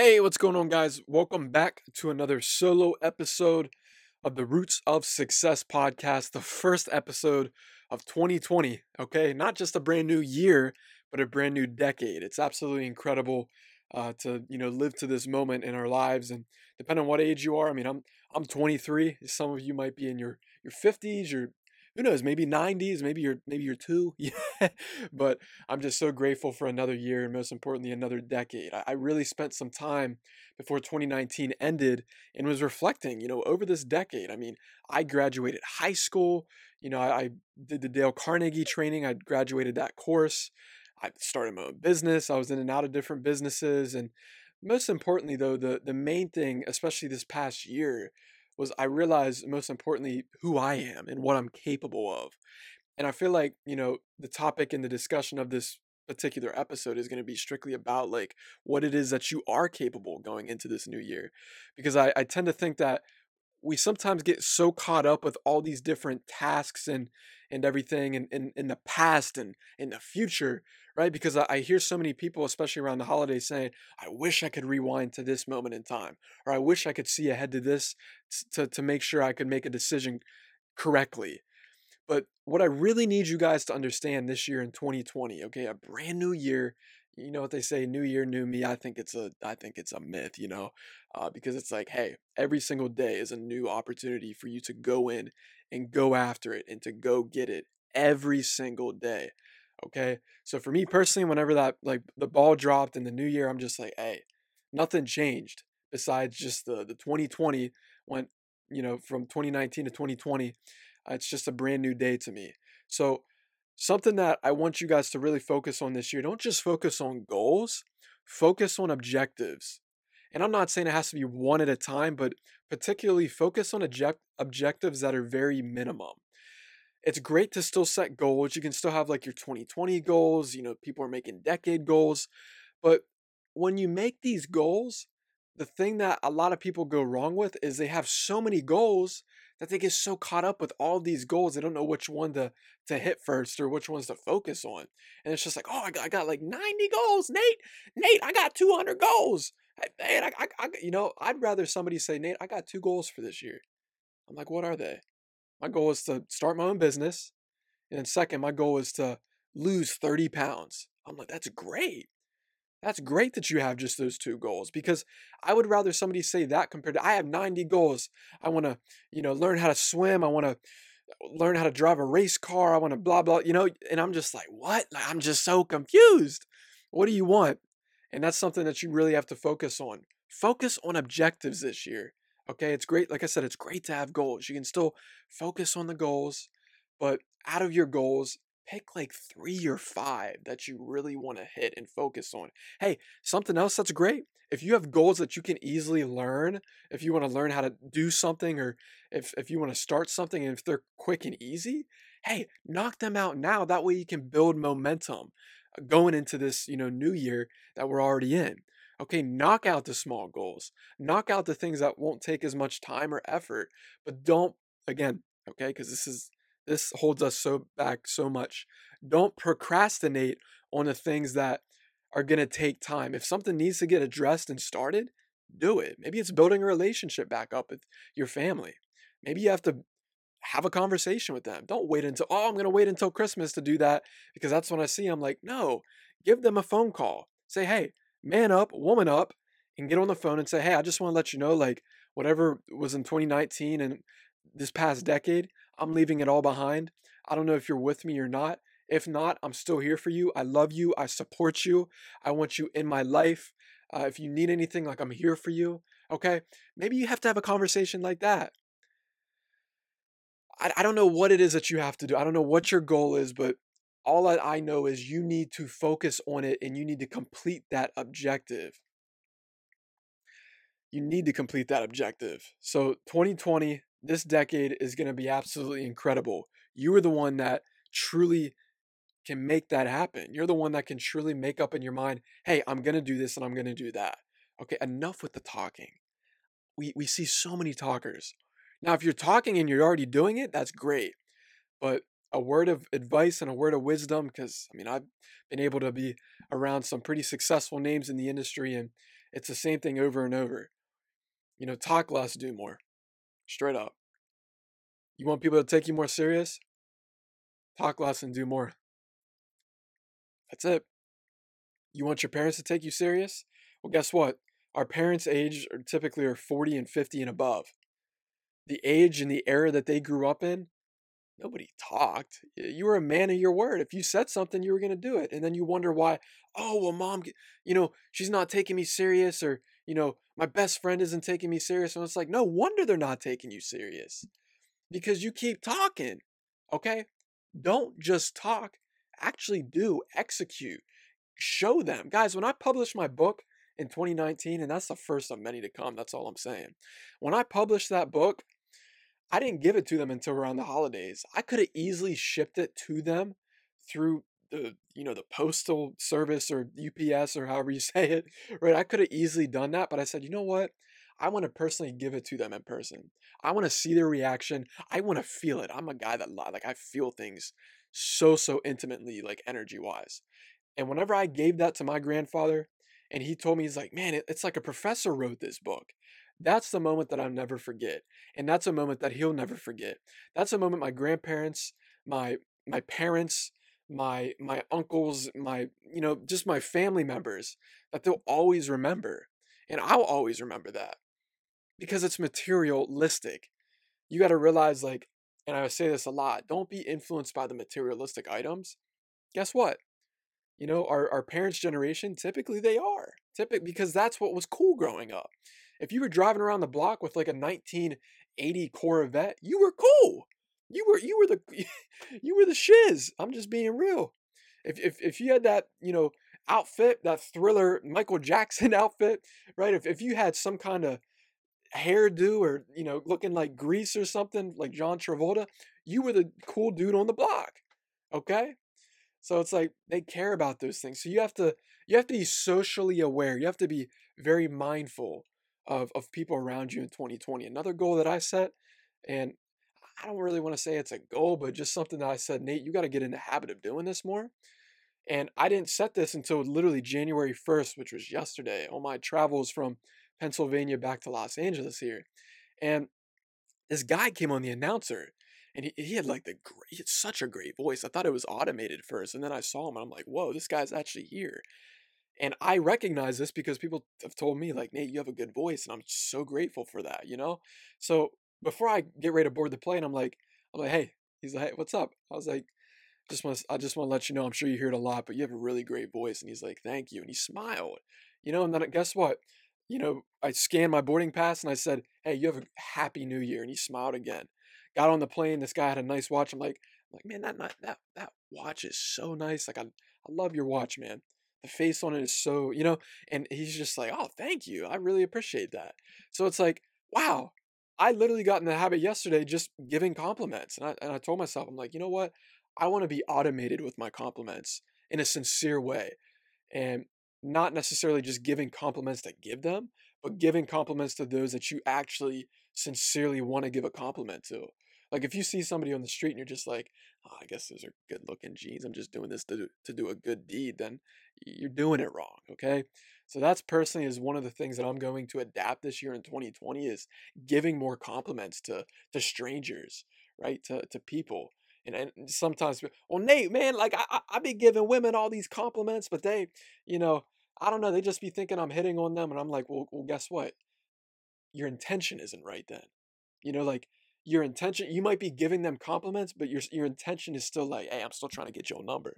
Hey, what's going on, guys? Welcome back to another solo episode of the Roots of Success podcast, the first episode of 2020. Okay, not just a brand new year, but a brand new decade. It's absolutely incredible uh, to you know live to this moment in our lives, and depending on what age you are. I mean, I'm I'm 23. Some of you might be in your your 50s, your who knows, maybe 90s, maybe you're maybe you're two. Yeah. but I'm just so grateful for another year and most importantly another decade. I, I really spent some time before 2019 ended and was reflecting, you know, over this decade. I mean, I graduated high school, you know, I, I did the Dale Carnegie training, I graduated that course. I started my own business. I was in and out of different businesses and most importantly though, the the main thing, especially this past year, was I realized most importantly who I am and what I'm capable of. And I feel like, you know, the topic and the discussion of this particular episode is going to be strictly about like what it is that you are capable going into this new year. Because I, I tend to think that we sometimes get so caught up with all these different tasks and and everything in, in, in the past and in the future, right? Because I, I hear so many people, especially around the holidays, saying, I wish I could rewind to this moment in time, or I wish I could see ahead to this to, to make sure I could make a decision correctly. But what I really need you guys to understand this year in 2020, okay, a brand new year, you know what they say, new year, new me. I think it's a, I think it's a myth, you know, uh, because it's like, hey, every single day is a new opportunity for you to go in and go after it and to go get it every single day. Okay. So for me personally, whenever that like the ball dropped in the new year, I'm just like, hey, nothing changed besides just the the 2020 went, you know, from 2019 to 2020. Uh, it's just a brand new day to me. So something that I want you guys to really focus on this year, don't just focus on goals, focus on objectives. And I'm not saying it has to be one at a time, but particularly focus on object- objectives that are very minimum. It's great to still set goals. You can still have like your 2020 goals, you know, people are making decade goals. But when you make these goals, the thing that a lot of people go wrong with is they have so many goals that they get so caught up with all these goals they don't know which one to to hit first or which ones to focus on and it's just like oh i got, I got like 90 goals nate nate i got 200 goals Man, I, I, I, you know, I'd rather somebody say, Nate, I got two goals for this year. I'm like, what are they? My goal is to start my own business. And second, my goal is to lose 30 pounds. I'm like, that's great. That's great that you have just those two goals because I would rather somebody say that compared to I have 90 goals. I want to, you know, learn how to swim. I want to uh, learn how to drive a race car. I want to blah, blah, you know, and I'm just like, what? I'm just so confused. What do you want? And that's something that you really have to focus on. Focus on objectives this year. Okay, it's great. Like I said, it's great to have goals. You can still focus on the goals, but out of your goals, pick like three or five that you really want to hit and focus on. Hey, something else that's great. If you have goals that you can easily learn, if you want to learn how to do something or if, if you want to start something and if they're quick and easy, hey, knock them out now. That way you can build momentum uh, going into this, you know, new year that we're already in. Okay, knock out the small goals. Knock out the things that won't take as much time or effort, but don't again, okay, because this is this holds us so back so much. Don't procrastinate on the things that are going to take time. If something needs to get addressed and started, do it. Maybe it's building a relationship back up with your family. Maybe you have to have a conversation with them. Don't wait until, oh, I'm going to wait until Christmas to do that because that's when I see them. Like, no, give them a phone call. Say, hey, man up, woman up, and get on the phone and say, hey, I just want to let you know, like, whatever was in 2019 and this past decade, I'm leaving it all behind. I don't know if you're with me or not. If not, I'm still here for you. I love you. I support you. I want you in my life. Uh, if you need anything, like, I'm here for you. Okay. Maybe you have to have a conversation like that. I, I don't know what it is that you have to do. I don't know what your goal is, but all I, I know is you need to focus on it and you need to complete that objective. You need to complete that objective. So 2020, this decade is going to be absolutely incredible. You are the one that truly can make that happen. You're the one that can truly make up in your mind, hey, I'm going to do this and I'm going to do that. Okay, enough with the talking. We, we see so many talkers. Now, if you're talking and you're already doing it, that's great. But a word of advice and a word of wisdom, because I mean, I've been able to be around some pretty successful names in the industry, and It's the same thing over and over. You know, talk less, do more. Straight up. You want people to take you more serious? Talk less and do more. That's it. You want your parents to take you serious? Well, guess what? Our parents' age are typically are 40 and 50 and above. The age and the era that they grew up in, nobody talked. You were a man of your word. If you said something, you were going to do it. And then you wonder why, oh, well, mom, you know, she's not taking me serious, or, you know, my best friend isn't taking me serious. And it's like, no wonder they're not taking you serious because you keep talking. Okay? Don't just talk, actually do, execute, show them. Guys, when I published my book in 2019, and that's the first of many to come, that's all I'm saying. When I published that book, I didn't give it to them until around the holidays. I could have easily shipped it to them through the you know the postal service or UPS or however you say it, right? I could have easily done that, but I said, you know what? I want to personally give it to them in person. I want to see their reaction. I want to feel it. I'm a guy that like I feel things so so intimately, like energy wise. And whenever I gave that to my grandfather, and he told me he's like, man, it's like a professor wrote this book. That's the moment that I'll never forget, and that's a moment that he'll never forget. That's a moment my grandparents, my my parents, my my uncles, my you know just my family members that they'll always remember, and I'll always remember that because it's materialistic. You got to realize, like, and I say this a lot don't be influenced by the materialistic items. Guess what? You know, our, our parents' generation, typically they are. Typically, because that's what was cool growing up. If you were driving around the block with like a 1980 Corvette, you were cool. You were you were the you were the shiz. I'm just being real. If if if you had that, you know, outfit, that thriller Michael Jackson outfit, right? If if you had some kind of hairdo or you know looking like Grease or something like John Travolta, you were the cool dude on the block. Okay? So it's like they care about those things. So you have to you have to be socially aware. You have to be very mindful of of people around you in 2020. Another goal that I set and I don't really want to say it's a goal, but just something that I said, Nate, you got to get in the habit of doing this more. And I didn't set this until literally January 1st, which was yesterday, on my travels from Pennsylvania back to Los Angeles here. And this guy came on the announcer and he, he had like the great, he had such a great voice. I thought it was automated first. And then I saw him and I'm like, whoa, this guy's actually here. And I recognize this because people have told me, like, Nate, you have a good voice. And I'm so grateful for that, you know? So before I get ready to board the plane, I'm like, I'm like, hey, he's like, hey, what's up? I was like, just want I just want to let you know, I'm sure you hear it a lot, but you have a really great voice. And he's like, thank you. And he smiled, you know, and then uh, guess what? you know, I scanned my boarding pass and I said, "Hey, you have a happy new year." And he smiled again. Got on the plane. This guy had a nice watch. I'm like, I'm like, man, that that that watch is so nice. Like, I I love your watch, man. The face on it is so, you know. And he's just like, "Oh, thank you. I really appreciate that." So it's like, wow. I literally got in the habit yesterday just giving compliments, and I and I told myself, I'm like, you know what? I want to be automated with my compliments in a sincere way. And not necessarily just giving compliments to give them, but giving compliments to those that you actually sincerely want to give a compliment to. Like if you see somebody on the street and you're just like, oh, I guess those are good looking jeans. I'm just doing this to to do a good deed. Then you're doing it wrong. Okay. So that's personally is one of the things that I'm going to adapt this year in 2020 is giving more compliments to to strangers, right? To to people. And, and sometimes, well, Nate, man, like I, I, be giving women all these compliments, but they, you know, I don't know, they just be thinking I'm hitting on them. And I'm like, well, well, guess what? Your intention isn't right then. You know, like your intention, you might be giving them compliments, but your, your intention is still like, hey, I'm still trying to get your number.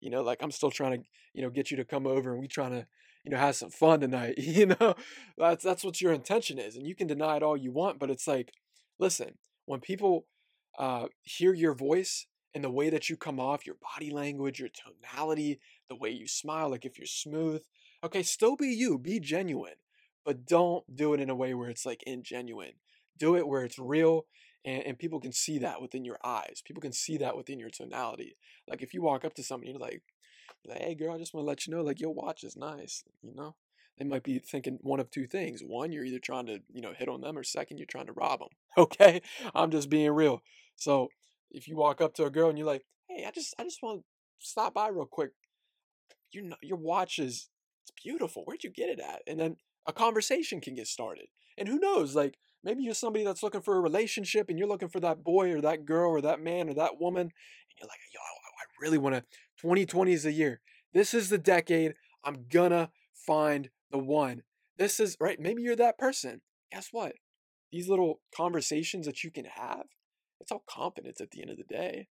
You know, like I'm still trying to, you know, get you to come over and we trying to, you know, have some fun tonight. You know, that's that's what your intention is. And you can deny it all you want, but it's like, listen, when people uh, hear your voice and the way that you come off, your body language, your tonality, the way you smile, like if you're smooth. Okay, still be you, be genuine, but don't do it in a way where it's like ingenuine. Do it where it's real and, and people can see that within your eyes. People can see that within your tonality. Like if you walk up to somebody, you're like, like hey girl, I just want to let you know, like your watch is nice, you know? They might be thinking one of two things. One, you're either trying to, you know, hit on them, or second, you're trying to rob them. Okay, I'm just being real. So if you walk up to a girl and you're like, "Hey, I just I just want to stop by real quick," your your watch is it's beautiful. Where'd you get it at? And then a conversation can get started. And who knows, like maybe you're somebody that's looking for a relationship and you're looking for that boy or that girl or that man or that woman. And you're like, yo, I really want to. 2020 is the year. This is the decade. I'm gonna find the one. This is right. Maybe you're that person. Guess what? These little conversations that you can have, it's all confidence at the end of the day.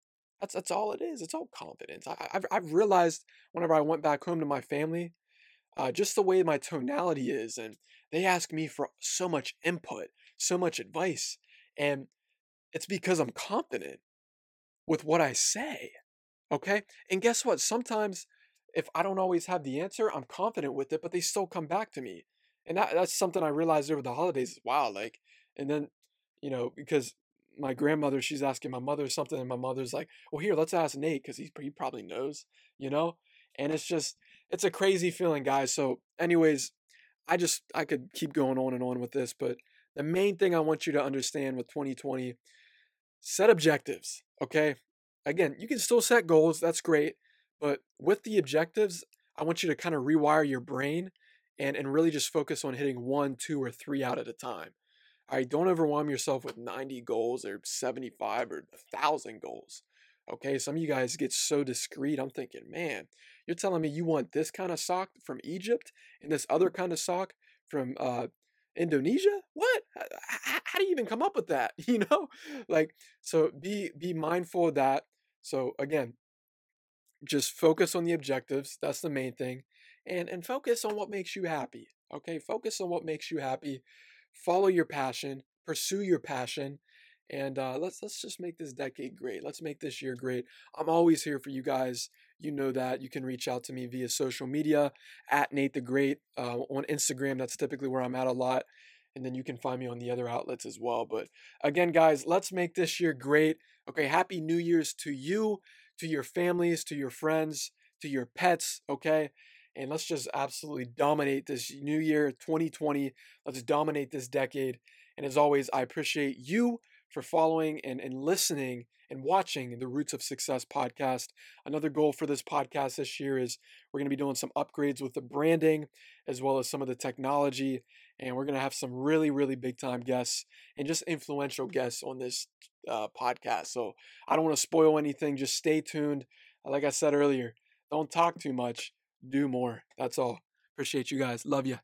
That's that's all it is. It's all confidence. I, have I've realized whenever I went back home to my family, uh, just the way my tonality is, and they ask me for so much input, so much advice, and it's because I'm confident with what I say. Okay, and guess what? Sometimes if I don't always have the answer, I'm confident with it, but they still come back to me, and that that's something I realized over the holidays. Wow, like, and then you know because my grandmother, she's asking my mother something, and my mother's like, "Well, here, let's ask Nate because he he probably knows," you know. And it's just it's a crazy feeling, guys. So, anyways, I just I could keep going on and on with this, but the main thing I want you to understand with 2020, set objectives. Okay, again, you can still set goals. That's great, but with the objectives, I want you to kind of rewire your brain and and really just focus on hitting one, two, or three out at a time. All right, don't overwhelm yourself with 90 goals or 75 or 1,000 goals. Okay, some of you guys get so discreet. I'm thinking, man, you're telling me you want this kind of sock from Egypt and this other kind of sock from uh, Indonesia? What? How, how do you even come up with that? You know, like so. Be be mindful of that. So again, just focus on the objectives. That's the main thing, and and focus on what makes you happy. Okay, focus on what makes you happy follow your passion, pursue your passion, and uh, let's let's just make this decade great. Let's make this year great. I'm always here for you guys. You know that. You can reach out to me via social media at Nate the Great uh, on Instagram. That's typically where I'm at a lot. And then you can find me on the other outlets as well. But again, guys, let's make this year great. Okay, happy New Year's to you, to your families, to your friends, to your pets. Okay, and let's just absolutely dominate this new year 2020 let's dominate this decade and as always i appreciate you for following and, and listening and watching the roots of success podcast another goal for this podcast this year is we're going to be doing some upgrades with the branding as well as some of the technology and we're going to have some really really big time guests and just influential guests on this uh, podcast so i don't want to spoil anything just stay tuned like i said earlier don't talk too much do more. That's all. Appreciate you guys. Love you.